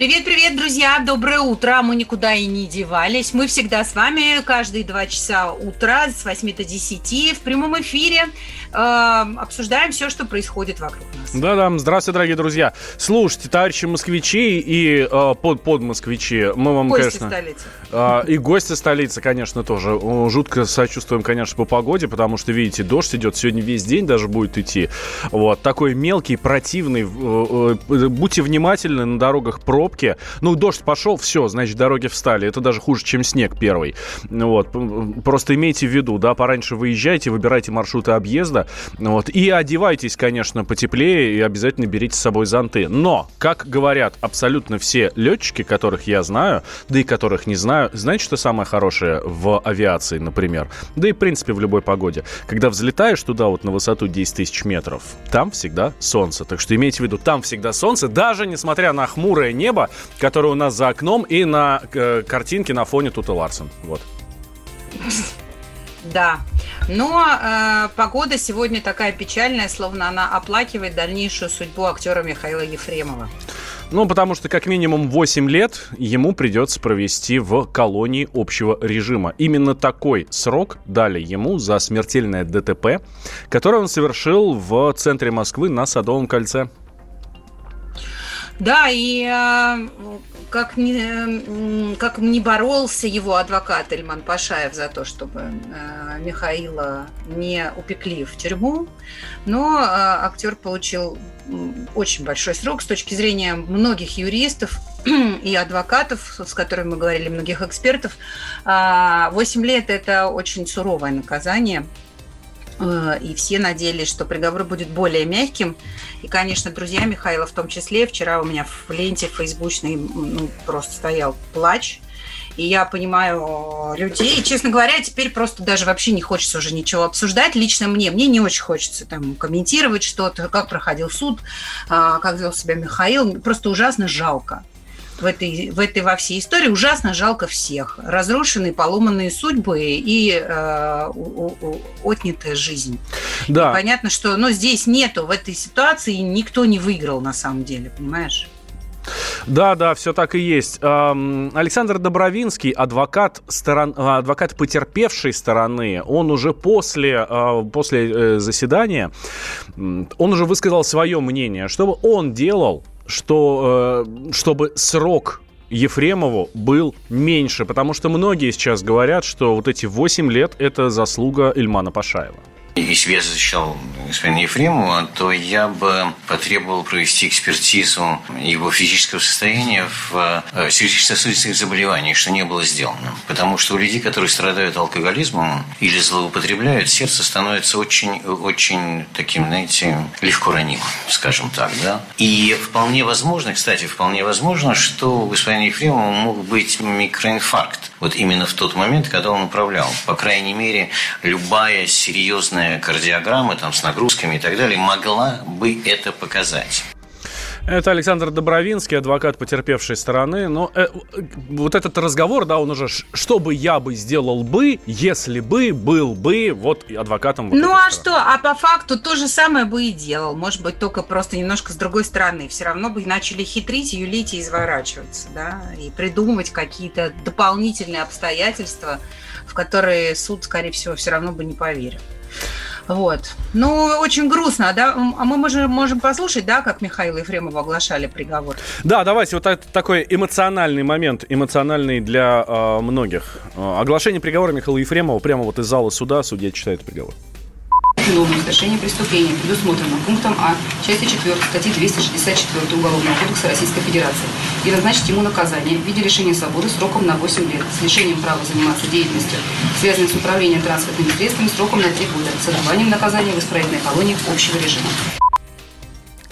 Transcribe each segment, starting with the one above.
Привет-привет, друзья! Доброе утро! Мы никуда и не девались. Мы всегда с вами каждые два часа утра с 8 до 10 в прямом эфире э, обсуждаем все, что происходит вокруг нас. Да-да, здравствуйте, дорогие друзья. Слушайте, товарищи москвичи и э, под, под москвичи, мы вам, Гости конечно... столицы. А, и гости столицы, конечно, тоже. Жутко сочувствуем, конечно, по погоде, потому что, видите, дождь идет сегодня весь день даже будет идти. Вот. Такой мелкий, противный. Э, э, Будьте внимательны на дорогах пробки. Ну, дождь пошел, все, значит, дороги встали. Это даже хуже, чем снег первый. Вот. Просто имейте в виду, да, пораньше выезжайте, выбирайте маршруты объезда. Вот. И одевайтесь, конечно, потеплее и обязательно берите с собой зонты. Но, как говорят абсолютно все летчики, которых я знаю, да и которых не знаю, знаете, что самое хорошее в авиации, например? Да и, в принципе, в любой погоде. Когда взлетаешь туда вот на высоту 10 тысяч метров, там всегда солнце. Так что имейте в виду, там всегда солнце, даже несмотря на хмурое небо, которое у нас за окном, и на э, картинке на фоне Тута Ларсен. Вот. Да. Но э, погода сегодня такая печальная, словно она оплакивает дальнейшую судьбу актера Михаила Ефремова. Ну, потому что как минимум 8 лет ему придется провести в колонии общего режима. Именно такой срок дали ему за смертельное ДТП, которое он совершил в центре Москвы на Садовом кольце. Да, и э, как, не, как не боролся его адвокат Эльман Пашаев за то, чтобы э, Михаила не упекли в тюрьму, но э, актер получил очень большой срок с точки зрения многих юристов и адвокатов, с которыми мы говорили, многих экспертов. 8 лет – это очень суровое наказание. Э, И все надеялись, что приговор будет более мягким. И, конечно, друзья Михаила в том числе. Вчера у меня в ленте фейсбучной ну, просто стоял плач. И я понимаю э, людей. И, честно говоря, теперь просто даже вообще не хочется уже ничего обсуждать. Лично мне. Мне не очень хочется там комментировать что-то, как проходил суд, а, как вел себя Михаил. Просто ужасно жалко в этой, в этой во всей истории ужасно жалко всех. Разрушенные, поломанные судьбы и э, у- у- отнятая жизнь. Да. Понятно, что ну, здесь нету в этой ситуации никто не выиграл на самом деле, понимаешь? Да, да, все так и есть. Александр Добровинский, адвокат, сторон, а, адвокат потерпевшей стороны, он уже после, э, после э, заседания, он уже высказал свое мнение, что бы он делал, что, э, чтобы срок Ефремову был меньше, потому что многие сейчас говорят, что вот эти 8 лет – это заслуга Ильмана Пашаева. Если бы я защищал господина Ефремова, то я бы потребовал провести экспертизу его физического состояния в э, сердечно-сосудистых заболеваниях, что не было сделано. Потому что у людей, которые страдают алкоголизмом или злоупотребляют, сердце становится очень, очень таким, знаете, легко ранимым, скажем так, да. И вполне возможно, кстати, вполне возможно, что у господина Ефремова мог быть микроинфаркт. Вот именно в тот момент, когда он управлял. По крайней мере, любая серьезная кардиограмма там, с нагрузками и так далее могла бы это показать. Это Александр Добровинский, адвокат потерпевшей стороны. Но э, вот этот разговор, да, он уже что бы я бы сделал бы, если бы был бы вот адвокатом. вот ну а стороны. что? А по факту то же самое бы и делал. Может быть, только просто немножко с другой стороны. Все равно бы начали хитрить, юлить и изворачиваться, да, и придумывать какие-то дополнительные обстоятельства, в которые суд, скорее всего, все равно бы не поверил. Вот. Ну, очень грустно, да? А мы можем, можем послушать, да, как Михаила Ефремова оглашали приговор? Да, давайте вот такой эмоциональный момент, эмоциональный для э, многих. Э, оглашение приговора Михаила Ефремова прямо вот из зала суда судья читает приговор. В совершении преступления, предусмотрено пунктом А части 4 статьи 264 Уголовного кодекса Российской Федерации, и назначить ему наказание в виде лишения свободы сроком на 8 лет с лишением права заниматься деятельностью, связанной с управлением транспортными средствами сроком на 3 года, с отбыванием наказания в исправительной колонии общего режима.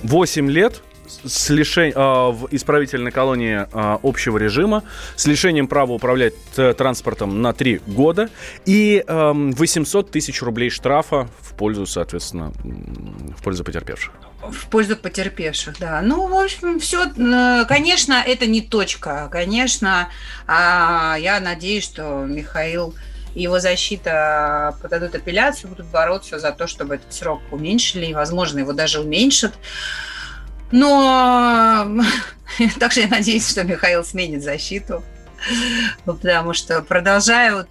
8 лет с лишень, э, в исправительной колонии э, общего режима с лишением права управлять транспортом на три года и э, 800 тысяч рублей штрафа в пользу, соответственно, в пользу потерпевших. В пользу потерпевших, да. Ну, в общем, все, конечно, это не точка. Конечно, а, я надеюсь, что Михаил его защита подадут апелляцию, будут бороться за то, чтобы этот срок уменьшили, и, возможно, его даже уменьшат. Но также я надеюсь, что Михаил сменит защиту. Потому что продолжаю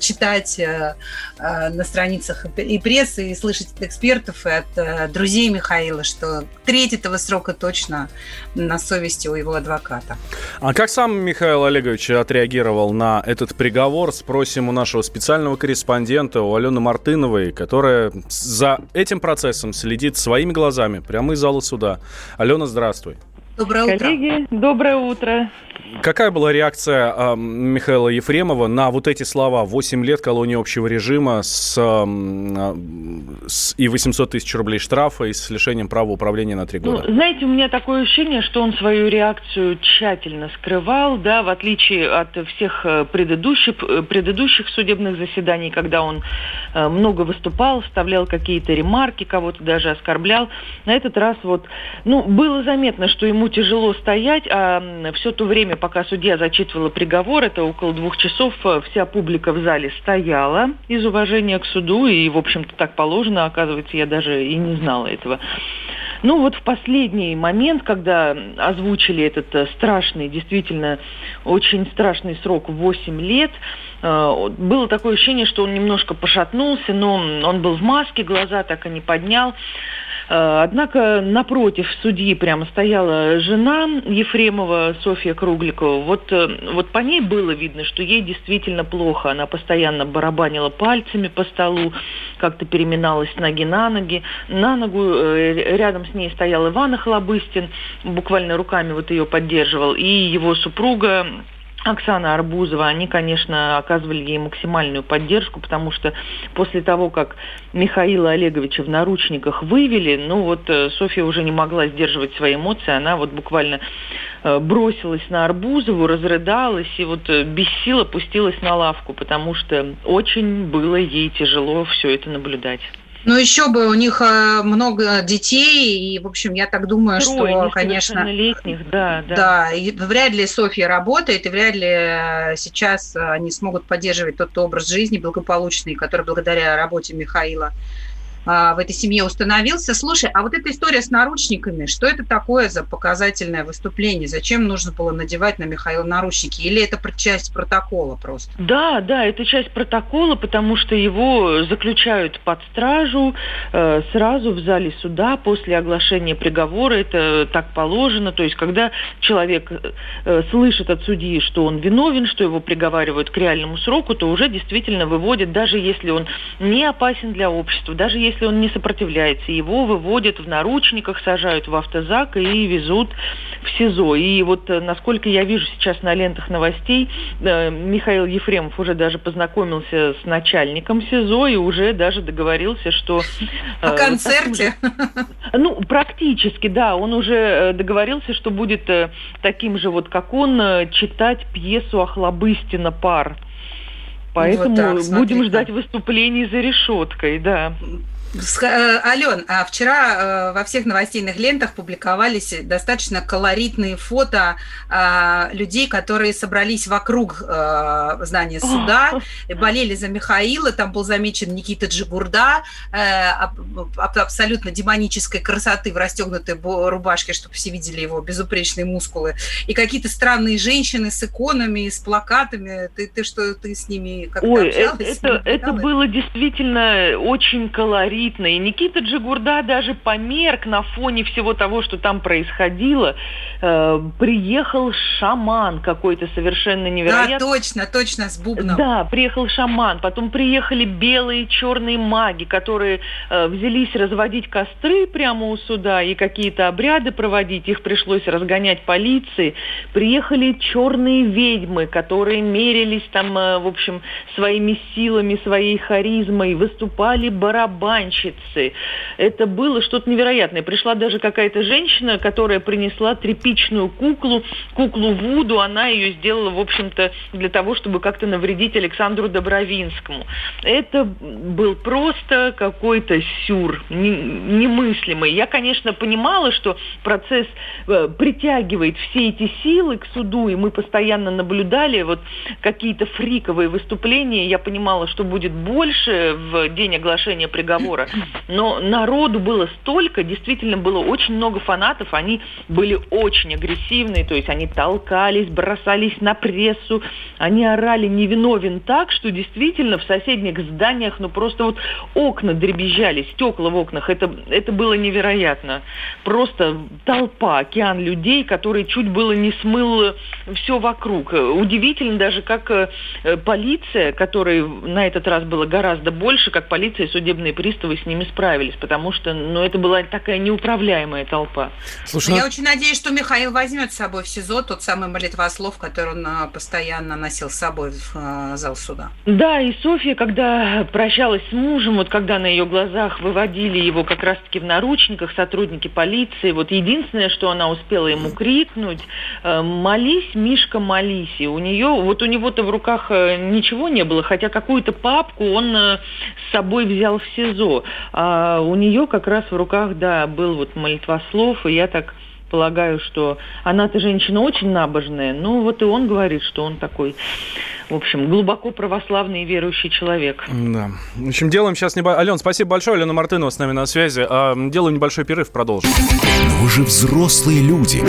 читать э, э, на страницах и прессы, и слышать от экспертов, и от э, друзей Михаила, что треть этого срока точно на совести у его адвоката. А как сам Михаил Олегович отреагировал на этот приговор? Спросим у нашего специального корреспондента, у Алены Мартыновой, которая за этим процессом следит своими глазами прямо из зала суда. Алена, здравствуй. Доброе утро. Коллеги, доброе утро. Какая была реакция э, Михаила Ефремова на вот эти слова «8 лет колонии общего режима с, э, с и 800 тысяч рублей штрафа и с лишением права управления на три ну, года»? Ну, знаете, у меня такое ощущение, что он свою реакцию тщательно скрывал, да, в отличие от всех э, предыдущих, э, предыдущих судебных заседаний, когда он э, много выступал, вставлял какие-то ремарки, кого-то даже оскорблял. На этот раз вот, ну, было заметно, что ему тяжело стоять, а все то время, пока судья зачитывала приговор, это около двух часов, э, вся публика в зале стояла из уважения к суду, и, в общем-то, так положено, оказывается, я даже и не знала этого. Ну вот в последний момент, когда озвучили этот э, страшный, действительно очень страшный срок 8 лет, э, было такое ощущение, что он немножко пошатнулся, но он был в маске, глаза так и не поднял. Э, однако напротив судьи прямо стояла жена Ефремова, Софья Кругликова. Вот, э, вот по ней было видно, что ей действительно плохо. Она постоянно барабанила пальцами по столу, как-то переминалась ноги на ноги. На ногу э, рядом с ней стоял Иван Охлобыстин, буквально руками вот ее поддерживал. И его супруга Оксана Арбузова, они, конечно, оказывали ей максимальную поддержку, потому что после того, как Михаила Олеговича в наручниках вывели, ну вот э, Софья уже не могла сдерживать свои эмоции, она вот буквально э, бросилась на Арбузову, разрыдалась и вот э, без сил опустилась на лавку, потому что очень было ей тяжело все это наблюдать. Ну, еще бы, у них э, много детей, и, в общем, я так думаю, Трое, что, конечно... да, да. Да, и вряд ли Софья работает, и вряд ли э, сейчас они смогут поддерживать тот образ жизни благополучный, который благодаря работе Михаила в этой семье установился. Слушай, а вот эта история с наручниками, что это такое за показательное выступление? Зачем нужно было надевать на Михаила наручники? Или это часть протокола просто? Да, да, это часть протокола, потому что его заключают под стражу э, сразу в зале суда после оглашения приговора. Это так положено. То есть, когда человек э, слышит от судьи, что он виновен, что его приговаривают к реальному сроку, то уже действительно выводят, даже если он не опасен для общества, даже если если он не сопротивляется. Его выводят в наручниках, сажают в автозак и везут в СИЗО. И вот э, насколько я вижу сейчас на лентах новостей, э, Михаил Ефремов уже даже познакомился с начальником СИЗО и уже даже договорился, что... О э, концерте? Ну, практически, да. Он уже договорился, что будет таким же вот, как он, читать пьесу Охлобыстина «Пар». Поэтому вот так, будем ждать выступлений за решеткой, да. Э, Ален, а вчера э, во всех новостейных лентах публиковались достаточно колоритные фото э, людей, которые собрались вокруг здания суда, и болели за Михаила. Там был замечен Никита Джигурда, абсолютно демонической красоты в расстегнутой рубашке, чтобы все видели его безупречные мускулы. И какие-то странные женщины с иконами, с плакатами. Ты, ты что, ты с ними как-то Ой, общалась? Это, это было действительно очень колоритно колоритно. И Никита Джигурда даже померк на фоне всего того, что там происходило. Э, приехал шаман какой-то совершенно невероятный. Да, точно, точно, с бубном. Да, приехал шаман. Потом приехали белые черные маги, которые э, взялись разводить костры прямо у суда и какие-то обряды проводить. Их пришлось разгонять полиции. Приехали черные ведьмы, которые мерились там, э, в общем, своими силами, своей харизмой, выступали барабанщицы. Это было что-то невероятное. Пришла даже какая-то женщина, которая принесла тряпичную куклу, куклу Вуду. Она ее сделала, в общем-то, для того, чтобы как-то навредить Александру Добровинскому. Это был просто какой-то сюр, немыслимый. Я, конечно, понимала, что процесс э, притягивает все эти силы к суду, и мы постоянно наблюдали вот какие-то фриковые выступления. Я понимала, что будет больше в день оглашения приговора. Но народу было столько, действительно было очень много фанатов, они были очень агрессивные, то есть они толкались, бросались на прессу, они орали невиновен так, что действительно в соседних зданиях, ну просто вот окна дребезжали, стекла в окнах, это, это было невероятно. Просто толпа, океан людей, который чуть было не смыл все вокруг. Удивительно даже, как э, полиция, которой на этот раз было гораздо больше, как полиция и судебные приставы с ними справились, потому что ну, это была такая неуправляемая толпа. Слушай, ну... Я очень надеюсь, что Михаил возьмет с собой в СИЗО тот самый молитвослов, который он а, постоянно носил с собой в а, зал суда. Да, и Софья, когда прощалась с мужем, вот когда на ее глазах выводили его как раз-таки в наручниках сотрудники полиции, вот единственное, что она успела ему крикнуть, э, молись, Мишка, молись. И у нее, вот у него-то в руках э, ничего не было, хотя какую-то папку он э, с собой взял в СИЗО. А у нее как раз в руках, да, был вот молитвослов, и я так полагаю, что она-то женщина очень набожная, ну вот и он говорит, что он такой, в общем, глубоко православный и верующий человек. Да. В общем, делаем сейчас небольшой... Ален, спасибо большое, Алена Мартынова с нами на связи. А, делаем небольшой перерыв, продолжим. Вы же взрослые люди.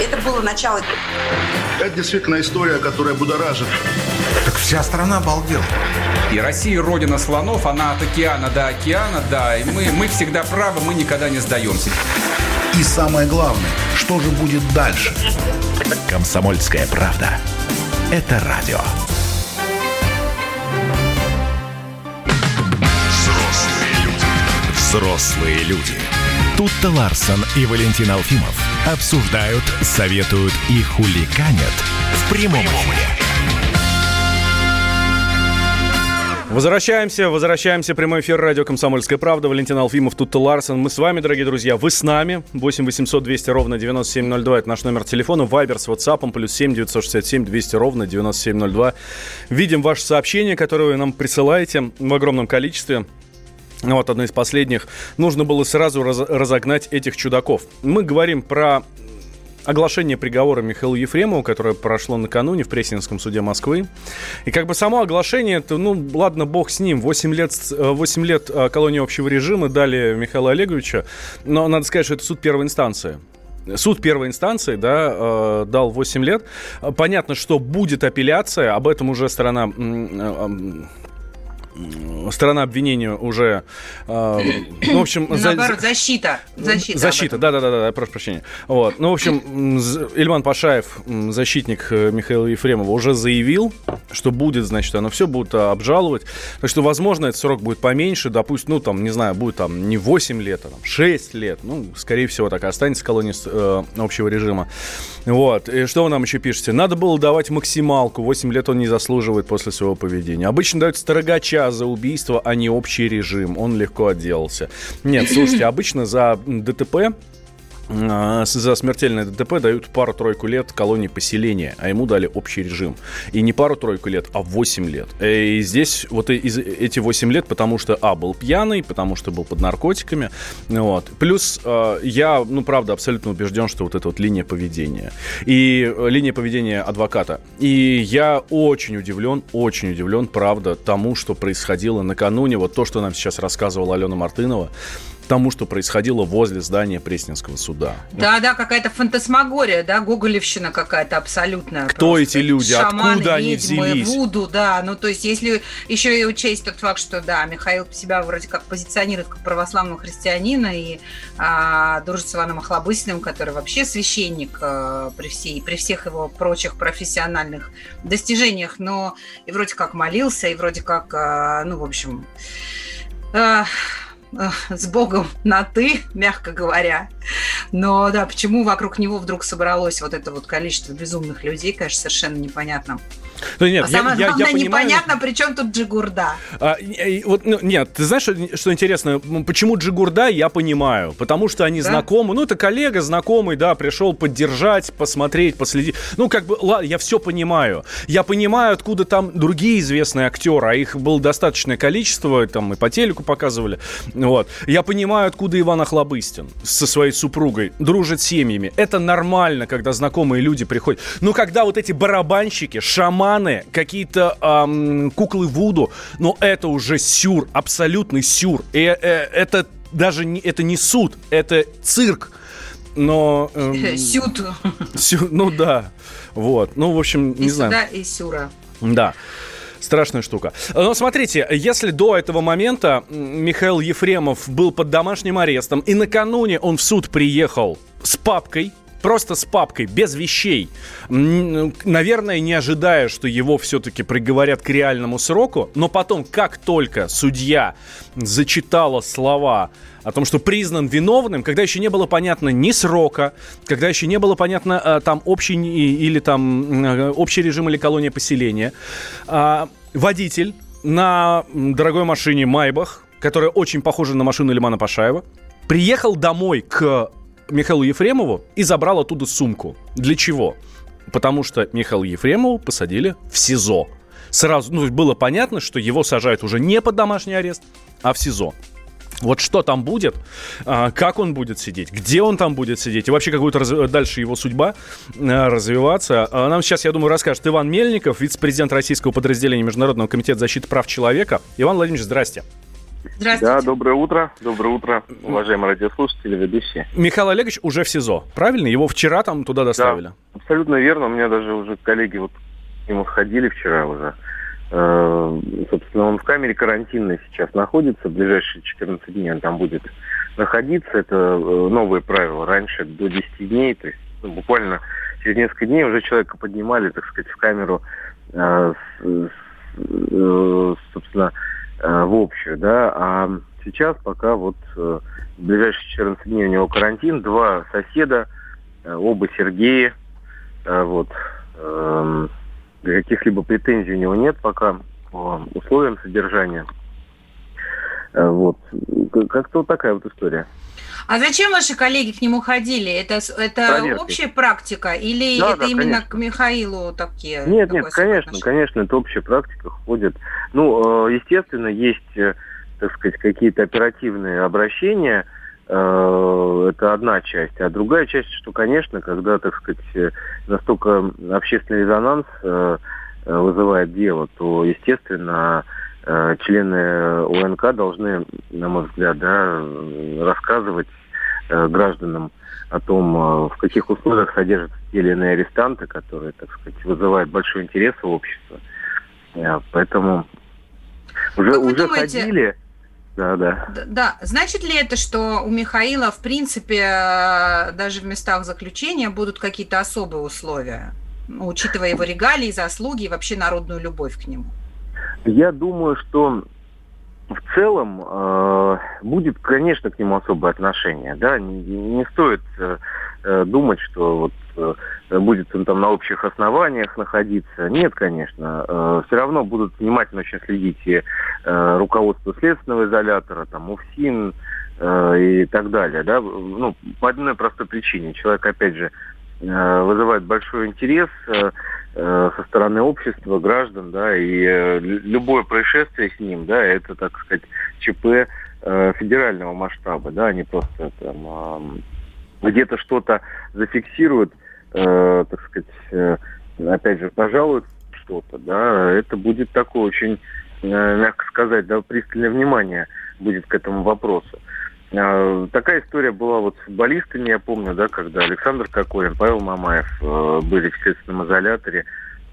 Это было начало. Это действительно история, которая будоражит. Так вся страна обалдела. И Россия родина слонов, она от океана до океана, да. И мы, мы всегда правы, мы никогда не сдаемся. И самое главное, что же будет дальше? Комсомольская правда. Это радио. Взрослые люди. Взрослые люди. Тут-то Ларсон и Валентин Алфимов обсуждают, советуют и хуликанят в прямом эфире. Возвращаемся, возвращаемся. Прямой эфир радио «Комсомольская правда». Валентин Алфимов, тут Ларсен. Мы с вами, дорогие друзья. Вы с нами. 8 800 200 ровно 9702. Это наш номер телефона. Вайбер с WhatsApp. Плюс 7 967 200 ровно 9702. Видим ваши сообщения, которые вы нам присылаете в огромном количестве. Вот одно из последних. Нужно было сразу раз, разогнать этих чудаков. Мы говорим про оглашение приговора Михаилу Ефремову, которое прошло накануне в Пресненском суде Москвы. И как бы само оглашение, это, ну, ладно, бог с ним. 8 лет, 8 лет э, колонии общего режима дали Михаилу Олеговичу. Но надо сказать, что это суд первой инстанции. Суд первой инстанции да, э, дал 8 лет. Понятно, что будет апелляция, об этом уже сторона э, сторона обвинения уже, э, ну, в общем... Наоборот, за, защита. Защита, защита да, да, да, да, прошу прощения. Вот. Ну, в общем, Ильман Пашаев, защитник э, Михаила Ефремова, уже заявил, что будет, значит, оно все будут обжаловать. Так что, возможно, этот срок будет поменьше, допустим, ну, там, не знаю, будет там не 8 лет, а там 6 лет. Ну, скорее всего, так и останется колония э, общего режима. Вот. И что вы нам еще пишете? Надо было давать максималку. 8 лет он не заслуживает после своего поведения. Обычно дают строгача за убийство, а не общий режим. Он легко отделался. Нет, слушайте, обычно за ДТП за смертельное ДТП дают пару-тройку лет колонии поселения, а ему дали общий режим. И не пару-тройку лет, а 8 лет. И здесь вот эти 8 лет, потому что, а, был пьяный, потому что был под наркотиками, вот. Плюс а, я, ну, правда, абсолютно убежден, что вот эта вот линия поведения. И э, линия поведения адвоката. И я очень удивлен, очень удивлен, правда, тому, что происходило накануне. Вот то, что нам сейчас рассказывала Алена Мартынова, тому, что происходило возле здания Пресненского суда. Да, да, какая-то фантасмагория, да, гоголевщина какая-то абсолютная. Кто эти люди, Шаманы, откуда они ведьмы, взялись? Вуду, да, ну то есть если еще и учесть тот факт, что да, Михаил себя вроде как позиционирует как православного христианина и а, дружит с Иваном Охлобыстиным, который вообще священник а, при, всей, при всех его прочих профессиональных достижениях, но и вроде как молился, и вроде как, а, ну в общем... А, с Богом на «ты», мягко говоря. Но да, почему вокруг него вдруг собралось вот это вот количество безумных людей, конечно, совершенно непонятно. Ну, нет, а я, самое я, главное, я понимаю... непонятно, при чем тут Джигурда. А, вот, ну, нет, ты знаешь, что, что интересно? Почему Джигурда, я понимаю. Потому что они да? знакомы. Ну, это коллега знакомый, да, пришел поддержать, посмотреть, последить. Ну, как бы, ладно, я все понимаю. Я понимаю, откуда там другие известные актеры, а их было достаточное количество, там и по телеку показывали. Вот. Я понимаю, откуда Иван Охлобыстин со своей супругой дружит с семьями. Это нормально, когда знакомые люди приходят. Но когда вот эти барабанщики, шаманы, шаманы, какие-то эм, куклы Вуду, но это уже сюр, абсолютный сюр. И э, это даже не, это не суд, это цирк. Но... Эм, Сют. Сю, ну да. Вот. Ну, в общем, не и знаю. Сюда, и сюра. Да. Страшная штука. Но смотрите, если до этого момента Михаил Ефремов был под домашним арестом, и накануне он в суд приехал с папкой, просто с папкой, без вещей, наверное, не ожидая, что его все-таки приговорят к реальному сроку, но потом, как только судья зачитала слова о том, что признан виновным, когда еще не было понятно ни срока, когда еще не было понятно э, там общий или там э, общий режим или колония поселения, а, водитель на дорогой машине Майбах, которая очень похожа на машину Лимана Пашаева, приехал домой к Михаилу Ефремову и забрал оттуда сумку. Для чего? Потому что Михаилу Ефремову посадили в СИЗО. Сразу ну, было понятно, что его сажают уже не под домашний арест, а в СИЗО. Вот что там будет, а, как он будет сидеть, где он там будет сидеть, и вообще как будет раз... дальше его судьба а, развиваться. А нам сейчас, я думаю, расскажет Иван Мельников, вице-президент российского подразделения Международного комитета защиты прав человека. Иван Владимирович, здрасте. Здравствуйте. Да, доброе утро. Доброе утро, уважаемые радиослушатели, ведущие. Михаил Олегович уже в СИЗО, правильно? Его вчера там туда доставили? Да, абсолютно верно. У меня даже уже коллеги вот к нему сходили вчера уже. Э, собственно, он в камере карантинной сейчас находится. В ближайшие 14 дней он там будет находиться. Это э, новые правила. Раньше до 10 дней, то есть ну, буквально через несколько дней уже человека поднимали, так сказать, в камеру, э, собственно, Э, в общую, да, а сейчас пока вот э, в ближайшие 14 дней у него карантин, два соседа, э, оба Сергеи, вот, эм, каких-либо претензий у него нет пока по условиям содержания. Вот. Как-то вот такая вот история. А зачем ваши коллеги к нему ходили? Это, это общая практика или да, это да, именно конечно. к Михаилу такие? Нет, нет, конечно, конечно, это общая практика ходит. Ну, э, естественно, есть, э, так сказать, какие-то оперативные обращения, э, это одна часть. А другая часть, что, конечно, когда, так сказать, настолько общественный резонанс вызывает дело, то, естественно, члены ОНК должны, на мой взгляд, да, рассказывать гражданам о том, в каких условиях содержатся те или иные арестанты, которые, так сказать, вызывают большой интерес у общества. Поэтому уже, уже думаете, ходили. Да, да. Да, значит ли это, что у Михаила, в принципе, э, даже в местах заключения будут какие-то особые условия, учитывая его регалии, заслуги и вообще народную любовь к нему? Я думаю, что в целом э, будет, конечно, к нему особое отношение. Да? Не, не стоит э, э думать, что вот э, будет он там на общих основаниях находиться. Нет, конечно. Э, все равно будут внимательно очень следить и э, руководство следственного изолятора, там, УФСИН э, и так далее. Да? Ну, по одной простой причине. Человек, опять же, э, вызывает большой интерес э, со стороны общества, граждан, да, и э, любое происшествие с ним, да, это, так сказать, ЧП э, федерального масштаба, да, а не просто там где-то что-то зафиксируют, э, так сказать, э, опять же, пожалуют что-то, да, это будет такое очень, э, мягко сказать, да, пристальное внимание будет к этому вопросу. Э, такая история была вот с футболистами, я помню, да, когда Александр Кокорин, Павел Мамаев э, были в следственном изоляторе,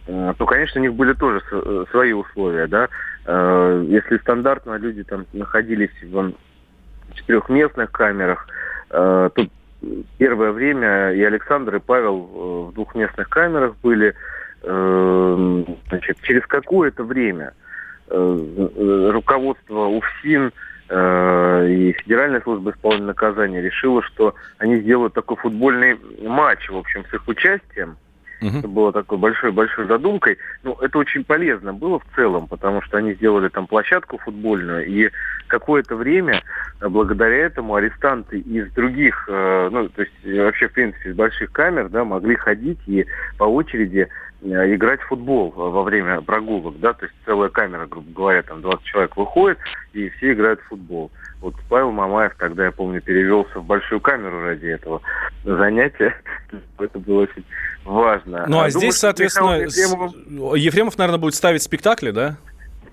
э, то, конечно, у них были тоже э, свои условия, да. Если стандартно люди там находились в четырехместных камерах, то первое время и Александр, и Павел в двухместных камерах были. Значит, через какое-то время руководство УФСИН и Федеральная служба исполнения наказания решила, что они сделают такой футбольный матч, в общем, с их участием. Uh-huh. Это было такой большой-большой задумкой. Ну, это очень полезно было в целом, потому что они сделали там площадку футбольную, и какое-то время э, благодаря этому арестанты из других, э, ну, то есть э, вообще, в принципе, из больших камер, да, могли ходить и по очереди э, играть в футбол во время прогулок, да, то есть целая камера, грубо говоря, там 20 человек выходит, и все играют в футбол. Вот Павел Мамаев тогда, я помню, перевелся в большую камеру ради этого занятия. Это было очень важно. Ну, а, а здесь, соответственно, Ефремов... Ефремов, наверное, будет ставить спектакли, да?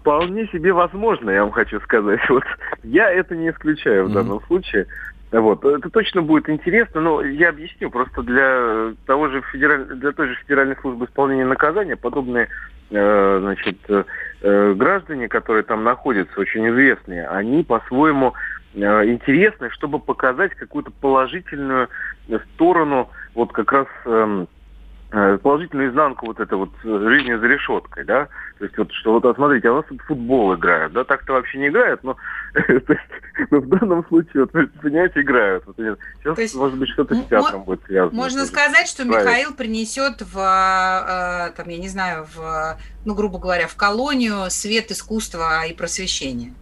Вполне себе возможно, я вам хочу сказать. Вот я это не исключаю в mm-hmm. данном случае. Вот. Это точно будет интересно, но я объясню, просто для того же федераль... для той же Федеральной службы исполнения наказания подобные э, значит, э, граждане, которые там находятся, очень известные, они по-своему э, интересны, чтобы показать какую-то положительную сторону вот как раз э, Э, положительную изнанку вот этой вот э, жизни за решеткой, да, то есть вот что вот, а смотрите, а у нас тут футбол играют, да, так-то вообще не играют, но, то есть, но в данном случае, вот, понимаете, играют. Вот, сейчас, есть, может быть, что-то с театром будет связано. Можно сказать, что Правильно. Михаил принесет в, э, там, я не знаю, в, ну, грубо говоря, в колонию свет искусства и просвещения.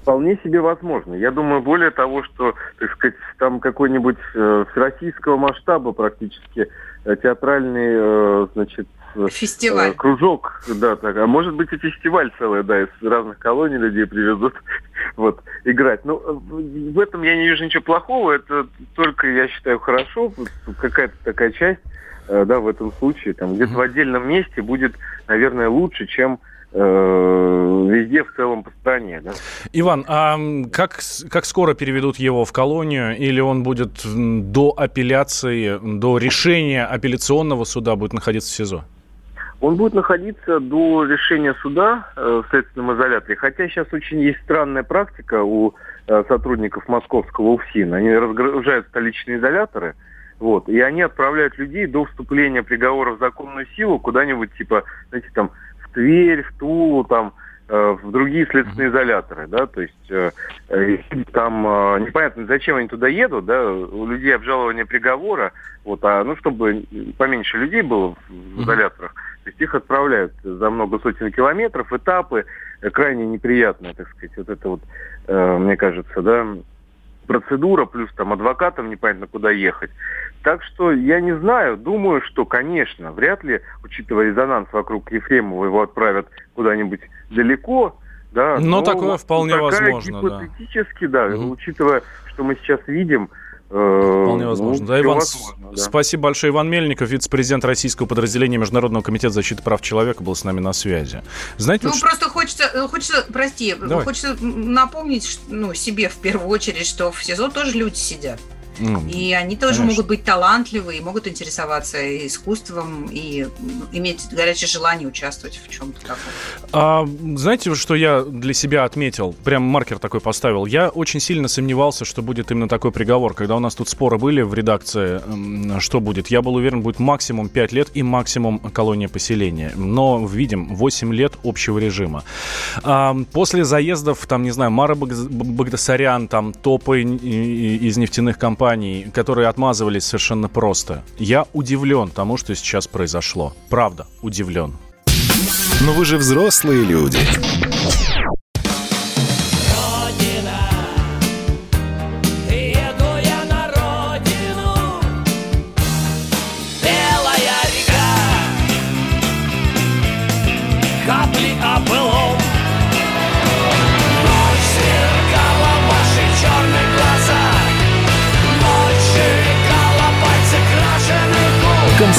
Вполне себе возможно. Я думаю, более того, что, так сказать, там какой-нибудь э, всероссийского масштаба практически театральный, э, значит, э, Фестиваль. кружок, да, так, а может быть и фестиваль целый, да, из разных колоний людей привезут, вот, играть. Но в этом я не вижу ничего плохого, это только, я считаю, хорошо, какая-то такая часть, да, в этом случае, там, где-то в отдельном месте будет, наверное, лучше, чем Э, везде в целом по стране. Да? Иван, а как, как скоро переведут его в колонию? Или он будет до апелляции, до решения апелляционного суда будет находиться в СИЗО? Он будет находиться до решения суда э, в следственном изоляторе. Хотя сейчас очень есть странная практика у э, сотрудников московского УФСИН. Они разгружают столичные изоляторы, вот, и они отправляют людей до вступления приговора в законную силу куда-нибудь, типа, знаете, там, Тверь, в Тулу, там, э, в другие следственные изоляторы, да, то есть э, э, там непонятно, зачем они туда едут, да, у людей обжалование приговора, вот, а, ну, чтобы поменьше людей было в изоляторах, то есть их отправляют за много сотен километров, этапы, крайне неприятные, так сказать, вот это вот, мне кажется, да, процедура, плюс там адвокатам непонятно куда ехать. Так что я не знаю, думаю, что, конечно, вряд ли, учитывая резонанс вокруг Ефремова, его отправят куда-нибудь далеко, да. Но, но такое вполне возможно, гипотетически, да, да угу. учитывая, что мы сейчас видим, Вполне возможно. Ну, да, Иван, возможно, да. спасибо большое. Иван Мельников, вице-президент Российского подразделения Международного комитета защиты прав человека, был с нами на связи. Знаете, ну, вот просто хочется, э, хочется, прости, Давай. хочется напомнить ну, себе в первую очередь, что в СИЗО тоже люди сидят. Mm, и они тоже конечно. могут быть талантливы, и могут интересоваться искусством, и иметь горячее желание участвовать в чем-то таком. А, знаете, что я для себя отметил? Прям маркер такой поставил. Я очень сильно сомневался, что будет именно такой приговор. Когда у нас тут споры были в редакции, что будет, я был уверен, будет максимум 5 лет и максимум колония поселения. Но видим 8 лет общего режима. А, после заездов, там, не знаю, Мара Багдасарян, там, топы из нефтяных компаний, компаний, которые отмазывались совершенно просто. Я удивлен тому, что сейчас произошло. Правда, удивлен. Но вы же взрослые люди.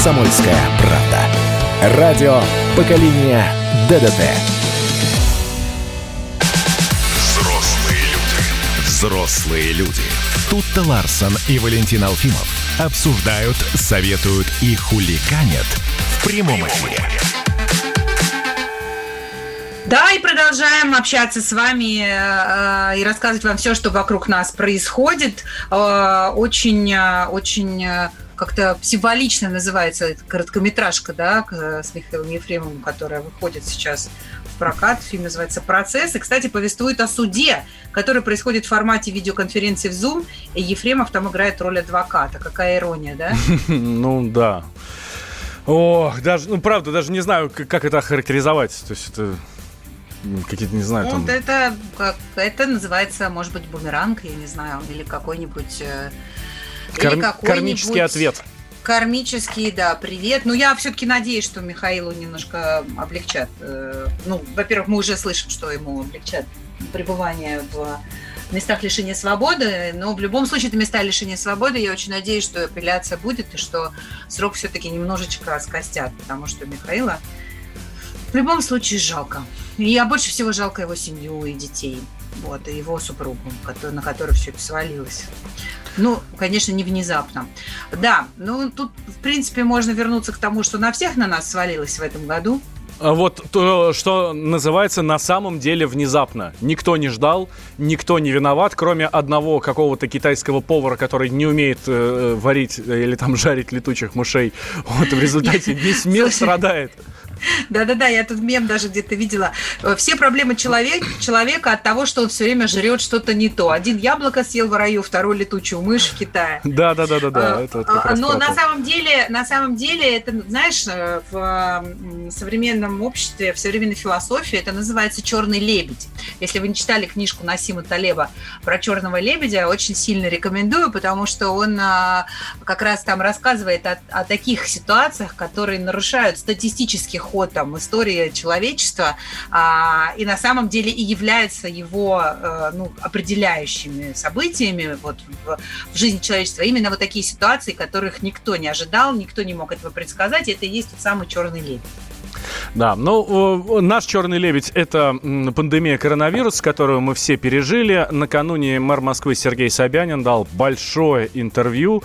«Комсомольская правда». Радио поколения ДДТ». Взрослые люди. Взрослые люди. Тут-то Ларсон и Валентин Алфимов обсуждают, советуют и хуликанят в прямом эфире. Да, и продолжаем общаться с вами э, и рассказывать вам все, что вокруг нас происходит. Э, очень, э, очень э, как-то символично называется эта короткометражка, да, с Михаилом Ефремовым, которая выходит сейчас в прокат. Фильм называется «Процесс». И, кстати, повествует о суде, который происходит в формате видеоконференции в Zoom. И Ефремов там играет роль адвоката. Какая ирония, да? Ну, да. Ох, даже, ну, правда, даже не знаю, как это охарактеризовать. То есть это какие-то, не знаю, там... Вот это, как, это называется, может быть, бумеранг, я не знаю, или какой-нибудь... Карм... Кармический ответ. Кармический, да, привет. Ну, я все-таки надеюсь, что Михаилу немножко облегчат. Э, ну, во-первых, мы уже слышим, что ему облегчат пребывание в местах лишения свободы, но в любом случае это места лишения свободы. Я очень надеюсь, что апелляция будет и что срок все-таки немножечко скостят, потому что Михаила в любом случае жалко. И я больше всего жалко его семью и детей. Вот, и его супругу, на которую все это свалилось. Ну, конечно, не внезапно. Да, ну тут, в принципе, можно вернуться к тому, что на всех на нас свалилось в этом году. А вот то, что называется на самом деле внезапно. Никто не ждал, никто не виноват, кроме одного какого-то китайского повара, который не умеет э, варить или там жарить летучих мышей. Вот в результате весь мир страдает. Да-да-да, я тут мем даже где-то видела. Все проблемы человек, человека от того, что он все время жрет что-то не то. Один яблоко съел в раю, второй летучую мышь в Китае. Да-да-да-да. да. А, но на самом деле, на самом деле, это, знаешь, э, в современном обществе, в современной философии это называется черный лебедь. Если вы не читали книжку Насима Талеба про черного лебедя, очень сильно рекомендую, потому что он как раз там рассказывает о, о таких ситуациях, которые нарушают статистический ход там, истории человечества, а, и на самом деле и являются его а, ну, определяющими событиями вот, в жизни человечества. Именно вот такие ситуации, которых никто не ожидал, никто не мог этого предсказать, это и есть тот самый черный лебедь. Да, ну, наш черный лебедь – это пандемия коронавируса, которую мы все пережили. Накануне мэр Москвы Сергей Собянин дал большое интервью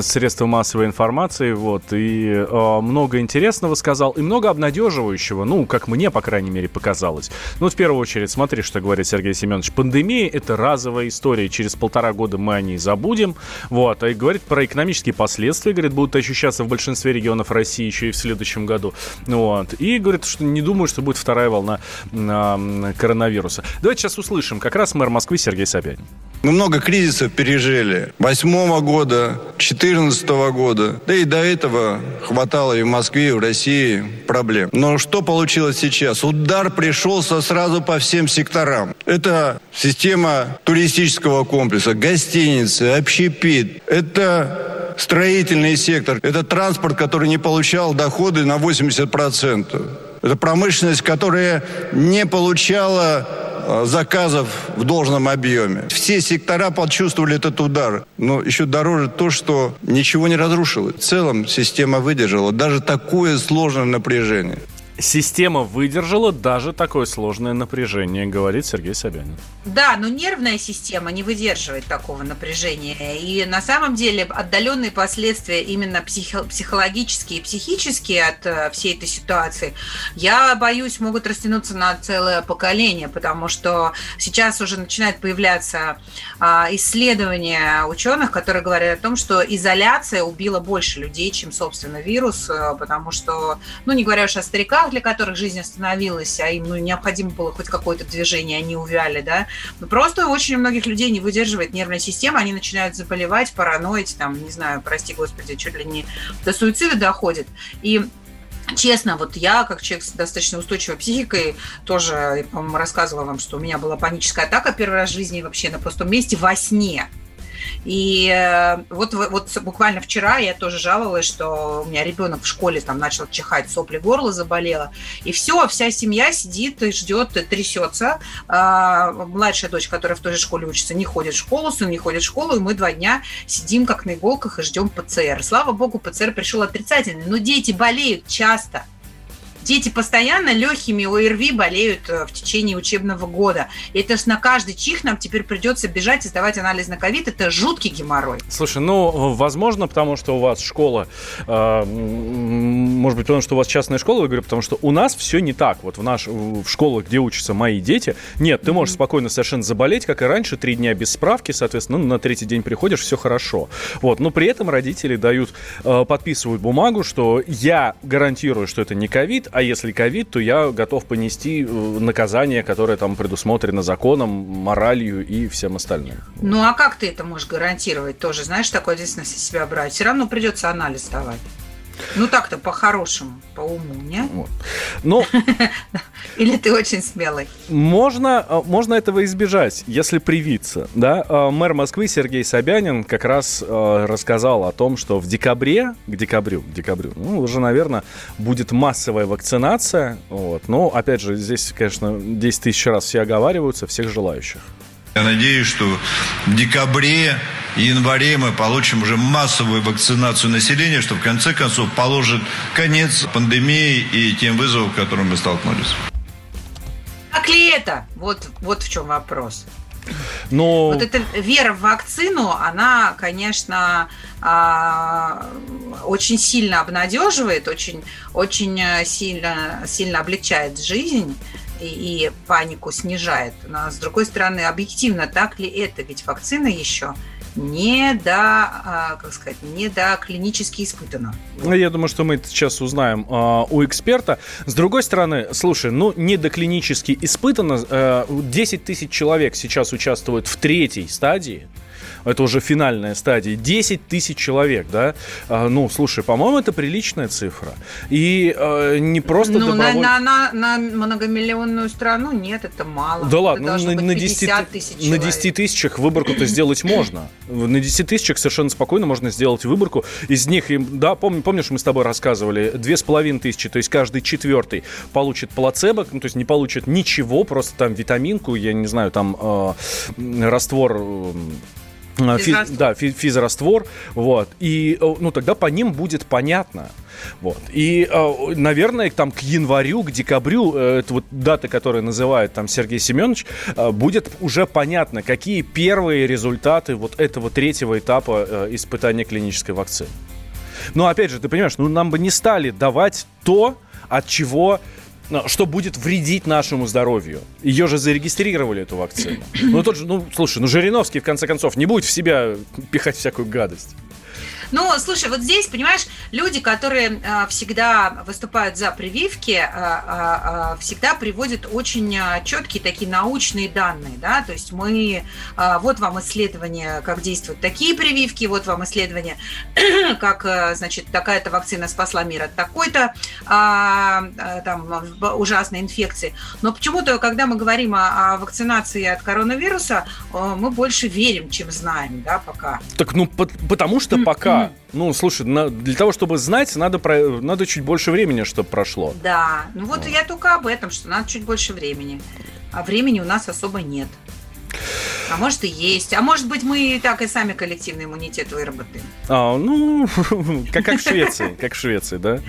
средствам массовой информации, вот, и э, много интересного сказал, и много обнадеживающего, ну, как мне, по крайней мере, показалось. Ну, в первую очередь, смотри, что говорит Сергей Семенович. Пандемия – это разовая история, через полтора года мы о ней забудем, вот, и говорит про экономические последствия, говорит, будут ощущаться в большинстве регионов России еще и в следующем году. Вот. Вот. И говорит, что не думаю, что будет вторая волна э, коронавируса. Давайте сейчас услышим. Как раз мэр Москвы Сергей Собянин. Мы много кризисов пережили. Восьмого года, четырнадцатого года. Да и до этого хватало и в Москве, и в России проблем. Но что получилось сейчас? Удар пришелся сразу по всем секторам. Это система туристического комплекса, гостиницы, общепит. Это строительный сектор. Это транспорт, который не получал доходы на 80%. Это промышленность, которая не получала Э, заказов в должном объеме. Все сектора почувствовали этот удар. Но еще дороже то, что ничего не разрушилось. В целом система выдержала даже такое сложное напряжение. Система выдержала даже такое сложное напряжение, говорит Сергей Собянин. Да, но нервная система не выдерживает такого напряжения. И на самом деле отдаленные последствия именно психо- психологические и психические от э, всей этой ситуации, я боюсь, могут растянуться на целое поколение, потому что сейчас уже начинает появляться а, исследования ученых, которые говорят о том, что изоляция убила больше людей, чем, собственно, вирус, э, потому что, ну, не говоря уж о стариках, городах, для которых жизнь остановилась, а им ну, необходимо было хоть какое-то движение, они увяли, да. Но просто очень многих людей не выдерживает нервная система, они начинают заболевать, параноить, там, не знаю, прости господи, чуть ли не до суицида доходит. И Честно, вот я, как человек с достаточно устойчивой психикой, тоже, по-моему, рассказывала вам, что у меня была паническая атака первый раз в жизни вообще на пустом месте во сне. И э, вот, вот буквально вчера я тоже жаловалась, что у меня ребенок в школе там начал чихать, сопли горло заболело. И все, вся семья сидит и ждет, трясется. А, младшая дочь, которая в той же школе учится, не ходит в школу, сын не ходит в школу, и мы два дня сидим как на иголках и ждем ПЦР. Слава богу, ПЦР пришел отрицательный, но дети болеют часто. Дети постоянно легкими ОРВИ болеют э, в течение учебного года. И это ж на каждый чих нам теперь придется бежать и сдавать анализ на ковид. Это жуткий геморрой. Слушай, ну, возможно, потому что у вас школа, э, может быть, потому что у вас частная школа, я говорю, потому что у нас все не так. Вот в, наш, в школах, где учатся мои дети, нет, ты можешь mm-hmm. спокойно совершенно заболеть, как и раньше, три дня без справки, соответственно, ну, на третий день приходишь, все хорошо. Вот, но при этом родители дают, э, подписывают бумагу, что я гарантирую, что это не ковид, а если ковид, то я готов понести э, наказание, которое там предусмотрено законом, моралью и всем остальным. Ну а как ты это можешь гарантировать тоже? Знаешь, такой ответственность себя брать. Все равно придется анализ давать. Ну так-то по-хорошему, по уму, не? Вот. Ну, Или ты очень смелый? Можно, э, можно этого избежать, если привиться. Да? Э, мэр Москвы Сергей Собянин как раз э, рассказал о том, что в декабре, к декабрю, к декабрю, ну, уже, наверное, будет массовая вакцинация. Вот. Но, опять же, здесь, конечно, 10 тысяч раз все оговариваются, всех желающих. Я надеюсь, что в декабре январе мы получим уже массовую вакцинацию населения, что в конце концов положит конец пандемии и тем вызовам, с которыми мы столкнулись. Так ли это? Вот, вот в чем вопрос. Но... Вот эта вера в вакцину, она, конечно, а, очень сильно обнадеживает, очень, очень сильно, сильно облегчает жизнь и, и панику снижает. Но, с другой стороны, объективно, так ли это? Ведь вакцина еще не до, а, как сказать, не до клинически испытано. Ну, я думаю, что мы это сейчас узнаем э, у эксперта. С другой стороны, слушай, ну, не до клинически испытано. Э, 10 тысяч человек сейчас участвуют в третьей стадии это уже финальная стадия, 10 тысяч человек, да, а, ну, слушай, по-моему, это приличная цифра. И э, не просто ну, доброволь... на, на, на, на многомиллионную страну нет, это мало. Да ладно, это на, на, 10, тысяч на 10 тысячах выборку-то сделать можно. На 10 тысячах совершенно спокойно можно сделать выборку. Из них, да, помни, помнишь, мы с тобой рассказывали, две с половиной тысячи, то есть каждый четвертый получит плацебо, ну, то есть не получит ничего, просто там витаминку, я не знаю, там э, раствор э. Физ, да, физраствор, вот, и, э, ну, тогда по ним будет понятно, вот, и, э, наверное, там к январю, к декабрю, э, это вот дата, которую называет там Сергей Семенович, будет уже понятно, какие первые результаты вот этого третьего этапа испытания клинической вакцины. Но, опять же, ты понимаешь, ну, нам бы не стали давать то, от чего что будет вредить нашему здоровью. Ее же зарегистрировали, эту вакцину. Ну, тот же, ну, слушай, ну, Жириновский, в конце концов, не будет в себя пихать всякую гадость. Ну, слушай, вот здесь, понимаешь, люди, которые э, всегда выступают за прививки, э, э, всегда приводят очень четкие такие научные данные, да, то есть мы, вот вам исследование, как действуют такие прививки, вот вам исследование, как, значит, такая-то вакцина спасла мир от такой-то там ужасной инфекции. Но почему-то, когда мы говорим о, о вакцинации от коронавируса, мы больше верим, чем знаем, да, пока. Так, ну, потому что пока ну, слушай, на, для того, чтобы знать, надо, про, надо чуть больше времени, чтобы прошло. Да, ну вот, вот я только об этом, что надо чуть больше времени. А времени у нас особо нет. А может и есть. А может быть, мы и так и сами коллективный иммунитет выработаем. А, ну, как, как в Швеции, как в Швеции, да?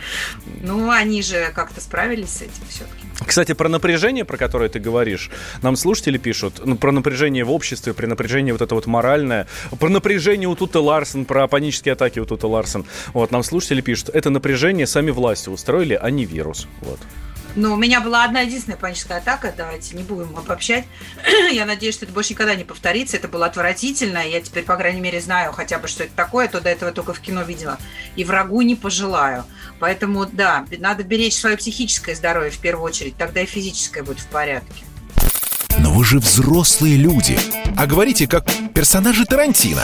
Ну, они же как-то справились с этим все-таки. Кстати, про напряжение, про которое ты говоришь, нам слушатели пишут, ну, про напряжение в обществе, про напряжение вот это вот моральное, про напряжение у Тута Ларсен, про панические атаки у Тута Ларсен. Вот, нам слушатели пишут, это напряжение сами власти устроили, а не вирус. Вот. Ну, у меня была одна единственная паническая атака, давайте не будем обобщать. я надеюсь, что это больше никогда не повторится. Это было отвратительно. Я теперь, по крайней мере, знаю хотя бы, что это такое, то до этого только в кино видела. И врагу не пожелаю. Поэтому, да, надо беречь свое психическое здоровье в первую очередь, тогда и физическое будет в порядке. Но вы же взрослые люди. А говорите, как персонажи Тарантино.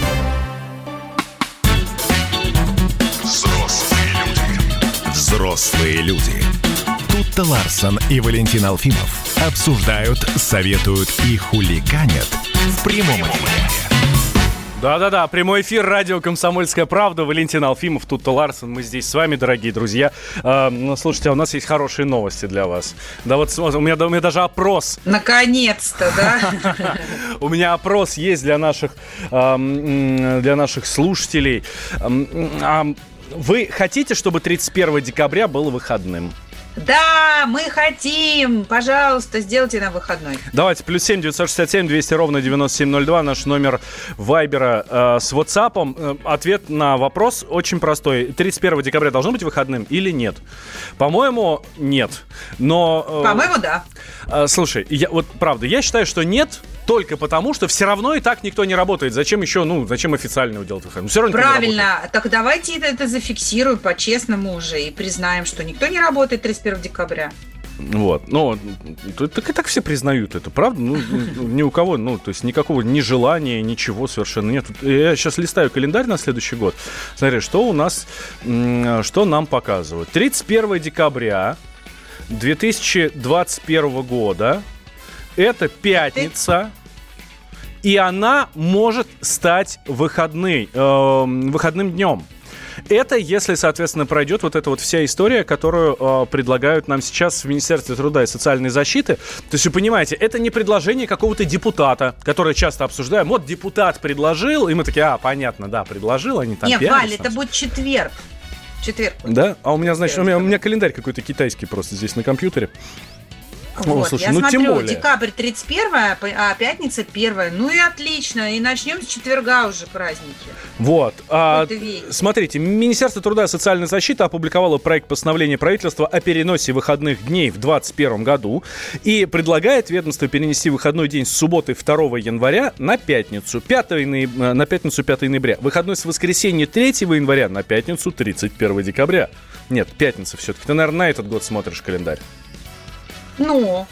Взрослые люди. Тут-то Ларсон и Валентин Алфимов обсуждают, советуют и хулиганят в прямом эфире. Да-да-да, прямой эфир, радио «Комсомольская правда», Валентин Алфимов, тут Ларсон, мы здесь с вами, дорогие друзья. Э, ну, слушайте, а у нас есть хорошие новости для вас. Да вот у меня, у меня даже опрос. Наконец-то, да? У меня опрос есть для наших, для наших слушателей вы хотите, чтобы 31 декабря был выходным? Да, мы хотим. Пожалуйста, сделайте нам выходной. Давайте, плюс 7 967 200 ровно 9702, наш номер Вайбера э, с WhatsApp. Э, ответ на вопрос очень простой. 31 декабря должно быть выходным или нет? По-моему, нет. Но... Э, По-моему, да. Э, слушай, я, вот правда, я считаю, что нет, только потому, что все равно и так никто не работает. Зачем еще, ну, зачем официально его делать выходным? Все равно Правильно. Так давайте это, это зафиксируем по-честному уже и признаем, что никто не работает 31 декабря. Вот, ну, так и так все признают это, правда? Ну, ни у кого, ну, то есть никакого нежелания, ничего совершенно нет. Я сейчас листаю календарь на следующий год. Смотри, что у нас, что нам показывают. 31 декабря 2021 года, это пятница, и она может стать выходной, э, выходным днем. Это если, соответственно, пройдет вот эта вот вся история, которую э, предлагают нам сейчас в Министерстве труда и социальной защиты. То есть вы понимаете, это не предложение какого-то депутата, которое часто обсуждаем. Вот депутат предложил, и мы такие, а, понятно, да, предложил, они там Нет, Валя, это будет четверг. Четверг. Да? А у меня, значит, у меня, у меня календарь какой-то китайский просто здесь на компьютере. Вот, слушай, я ну смотрю, тем более. декабрь 31, а пятница 1. Ну и отлично, и начнем с четверга уже праздники. Вот. А, смотрите, Министерство труда и социальной защиты опубликовало проект постановления правительства о переносе выходных дней в 2021 году и предлагает ведомству перенести выходной день с субботы 2 января на пятницу, 5 ноября, на пятницу 5 ноября. Выходной с воскресенья 3 января на пятницу 31 декабря. Нет, пятница все-таки. Ты, наверное, на этот год смотришь календарь. Ну,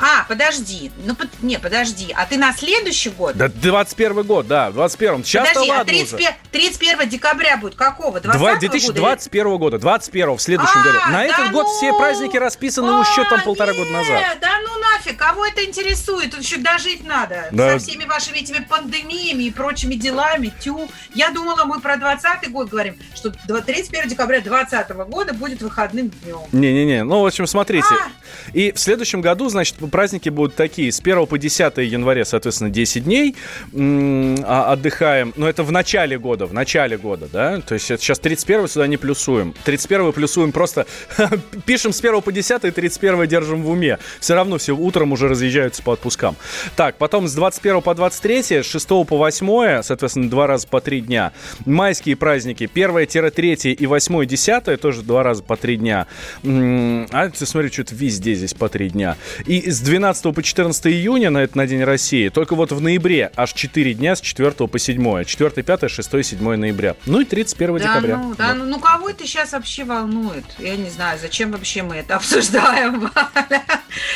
а, подожди. Ну, под... не, подожди. А ты на следующий год? Да, 21 год, да, 21 Сейчас подожди, ладно а 31, 31 декабря будет какого? 20 2021 года? года, 21 в следующем а, году. На да этот ну... год все праздники расписаны а, еще там полтора нет, года назад. Да ну нафиг, кого это интересует? Тут еще дожить надо. Да. Со всеми вашими этими пандемиями и прочими делами. Тю. Я думала, мы про 20 год говорим, что 31 декабря 2020 года будет выходным днем. Не-не-не, ну, в общем, смотрите. А. И в следующем году, значит, праздники будут такие. С 1 по 10 января, соответственно, 10 дней а, отдыхаем. Но это в начале года, в начале года, да? То есть сейчас 31 сюда не плюсуем. 31 плюсуем просто пишем с 1 по 10 и 31 держим в уме. Все равно все утром уже разъезжаются по отпускам. Так, потом с 21 по 23, с 6 по 8, соответственно, два раза по три дня. Майские праздники 1-3 и 8-10, тоже два раза по три дня. А, ты смотри, что-то везде здесь по три дня. И 12 по 14 июня на, это, на День России, только вот в ноябре аж 4 дня с 4 по 7. 4, 5, 6, 7 ноября. Ну и 31 да, декабря. Ну, да, ну, ну кого это сейчас вообще волнует? Я не знаю, зачем вообще мы это обсуждаем.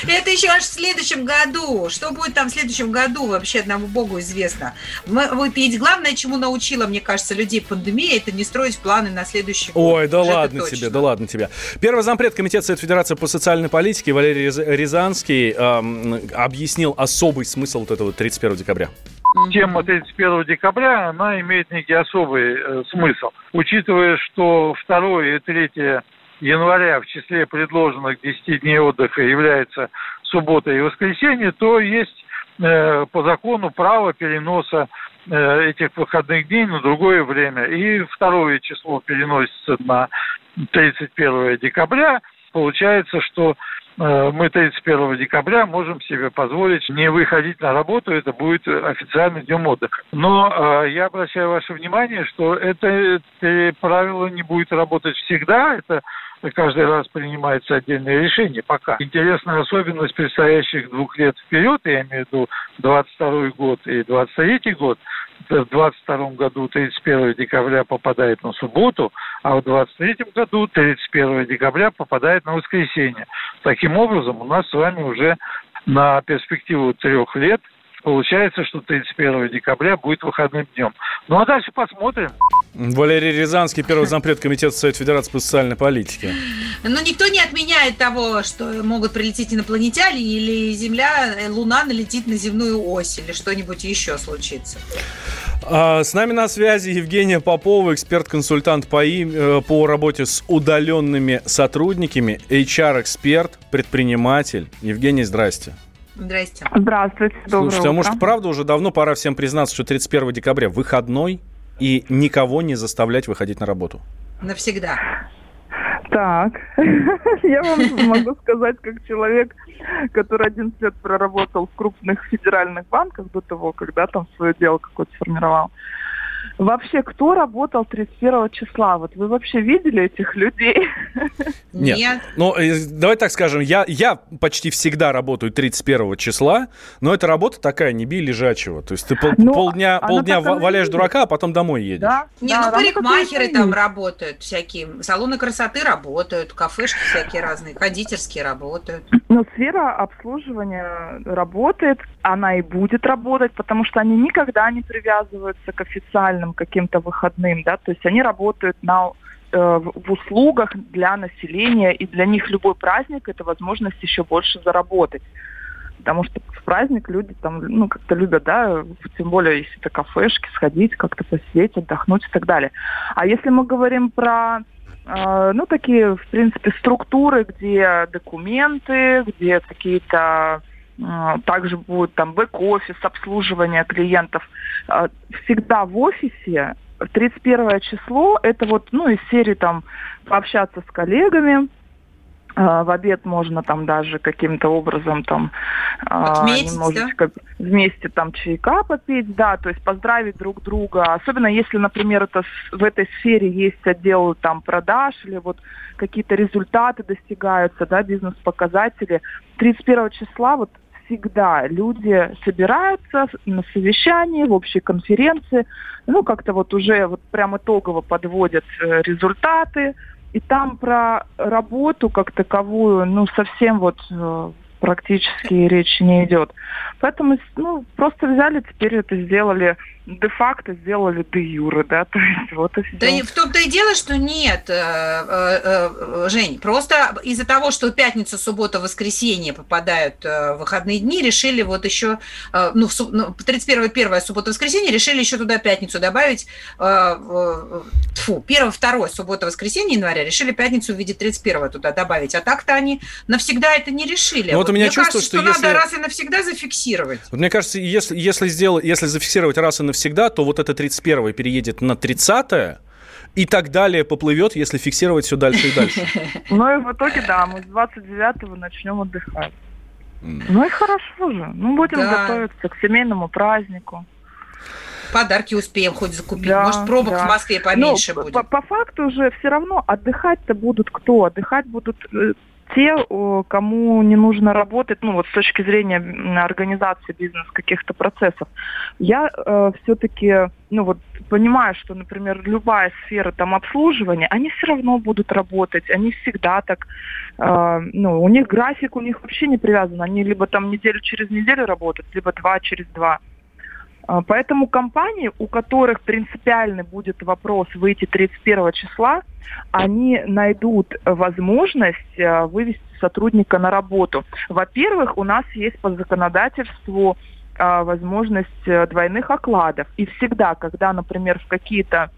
Это еще аж в следующем году. Что будет там в следующем году, вообще одному богу известно. Вот ведь главное, чему научила, мне кажется, людей пандемия, это не строить планы на следующий год. Ой, да ладно тебе, да ладно тебе. Первый зампред Комитета Совет Федерации по социальной политике Валерий Рязанский эм, объяснил особый смысл вот этого 31 декабря тема 31 декабря, она имеет некий особый э, смысл. Учитывая, что 2 и 3 января в числе предложенных 10 дней отдыха является суббота и воскресенье, то есть э, по закону право переноса э, этих выходных дней на другое время. И второе число переносится на 31 декабря. Получается, что мы 31 декабря можем себе позволить не выходить на работу, это будет официальным днем отдыха. Но э, я обращаю ваше внимание, что это, это правило не будет работать всегда, это каждый раз принимается отдельное решение пока. Интересная особенность предстоящих двух лет вперед, я имею в виду 22 год и 23 год, в 22 году 31 декабря попадает на субботу, а в 23 году 31 декабря попадает на воскресенье. Таким образом, у нас с вами уже на перспективу трех лет получается, что 31 декабря будет выходным днем. Ну а дальше посмотрим. Валерий Рязанский, первый зампред Комитета Совет Федерации по социальной политике. Но никто не отменяет того, что могут прилететь инопланетяне или Земля, э, Луна налетит на земную ось или что-нибудь еще случится. А, с нами на связи Евгения Попова, эксперт-консультант по, им, э, по работе с удаленными сотрудниками, HR-эксперт, предприниматель. Евгений, здрасте. Здрасте. Здравствуйте, доброе Слушайте, а может, правда уже давно пора всем признаться, что 31 декабря выходной и никого не заставлять выходить на работу? навсегда? Так, я вам могу сказать, как человек, который 11 лет проработал в крупных федеральных банках до того, когда там свое дело какое-то сформировал. Вообще, кто работал 31 числа? Вот вы вообще видели этих людей? Нет. Нет. Ну, э, давай так скажем, я, я почти всегда работаю 31 числа, но эта работа такая, не бей лежачего. То есть ты пол, ну, полдня, полдня валяешь дурака, а потом домой едешь. Да, не, да, ну парикмахеры там работают всякие, салоны красоты работают, кафешки всякие разные, кондитерские работают. Но сфера обслуживания работает, она и будет работать, потому что они никогда не привязываются к официальным каким-то выходным, да, то есть они работают на в услугах для населения, и для них любой праздник – это возможность еще больше заработать. Потому что в праздник люди там, ну, как-то любят, да, тем более, если это кафешки, сходить, как-то посидеть, отдохнуть и так далее. А если мы говорим про э, ну, такие, в принципе, структуры, где документы, где какие-то а, также будет там бэк-офис, обслуживание клиентов. Всегда в офисе 31 число, это вот, ну, из серии там пообщаться с коллегами, а, в обед можно там даже каким-то образом там Отметить, немножечко да? вместе там чайка попить, да, то есть поздравить друг друга. Особенно если, например, это в этой сфере есть отдел там продаж или вот какие-то результаты достигаются, да, бизнес-показатели. 31 числа вот всегда люди собираются на совещании, в общей конференции, ну, как-то вот уже вот прям итогово подводят э, результаты, и там про работу как таковую, ну, совсем вот э, практически речи не идет. Поэтому, ну, просто взяли, теперь это сделали де-факто сделали де-юре, да, то есть вот и все. Да в том-то и дело, что нет, э, э, э, Жень, просто из-за того, что пятница, суббота, воскресенье попадают в выходные дни, решили вот еще, ну, 31 первая суббота, воскресенье, решили еще туда пятницу добавить, фу, 1 2 суббота, воскресенье января, решили пятницу в виде 31 туда добавить, а так-то они навсегда это не решили. Ну, вот, вот у меня мне чувство, кажется, что, что если... надо раз и навсегда зафиксировать. Вот мне кажется, если, если, сделать, если зафиксировать раз и навсегда, то вот это 31 переедет на 30 и так далее поплывет, если фиксировать все дальше и дальше. Ну и в итоге, да, мы с 29-го начнем отдыхать. Ну и хорошо же. Ну, будем да. готовиться к семейному празднику. Подарки успеем хоть закупить. Да, Может, пробок да. в Москве поменьше Но будет. По, по факту уже все равно отдыхать-то будут кто? Отдыхать будут э, те, кому не нужно работать, ну вот с точки зрения организации бизнеса каких-то процессов. Я э, все-таки, ну вот понимаю, что, например, любая сфера там обслуживания, они все равно будут работать, они всегда так, э, ну у них график у них вообще не привязан, они либо там неделю через неделю работают, либо два через два. А, поэтому компании, у которых принципиальный будет вопрос выйти 31 числа, они найдут возможность э, вывести сотрудника на работу. Во-первых, у нас есть по законодательству а, возможность э, двойных окладов. И всегда, когда, например, в какие-то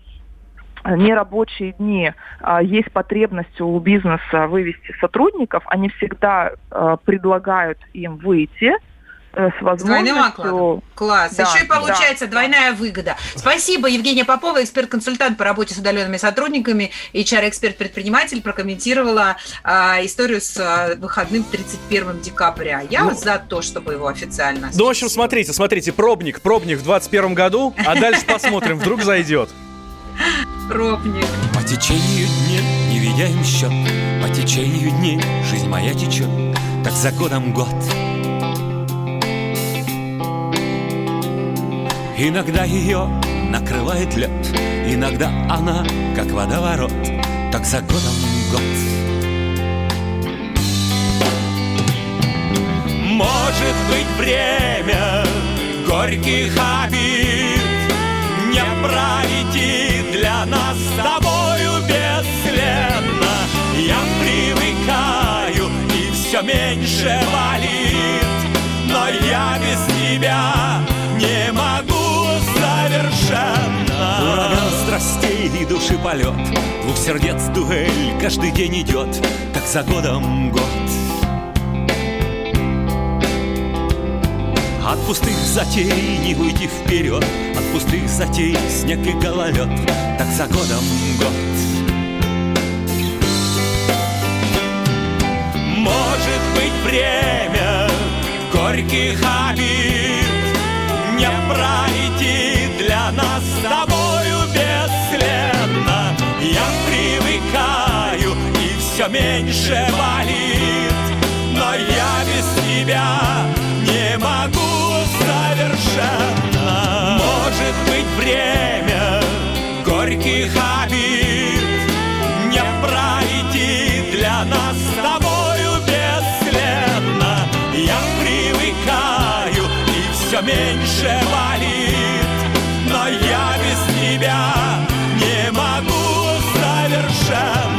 нерабочие дни а, есть потребность у бизнеса вывести сотрудников, они всегда предлагают им выйти – Э, с возможностью... Двойным окладом. Класс. Да, Еще и получается да, двойная да. выгода. Спасибо, Евгения Попова, эксперт-консультант по работе с удаленными сотрудниками, HR-эксперт-предприниматель, прокомментировала а, историю с а, выходным 31 декабря. Я ну, за то, чтобы его официально... Ну, в общем, смотрите, смотрите, пробник, пробник в 21 году, а дальше посмотрим, вдруг зайдет. Пробник. По течению дней не видя им счет, по течению дней жизнь моя течет, так за годом год Иногда ее накрывает лед, иногда она, как водоворот, так за годом год. Может быть время горьких обид Не пролетит для нас с тобою бесследно Я привыкаю и все меньше болит Но я без тебя полет. Двух сердец дуэль каждый день идет Как за годом год. От пустых затей не уйти вперед От пустых затей снег и гололед Так за годом год. Может быть время горьких обид Не пройти для нас с тобой. Все меньше болит Но я без тебя не могу совершенно. Может быть время горьких обид Не пройти для нас с тобою бесследно. Я привыкаю и все меньше болит Но я без тебя не могу совершенно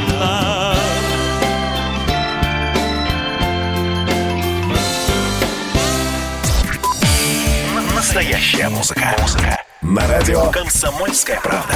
Настоящая музыка. Музыка. На радио «Комсомольская правда».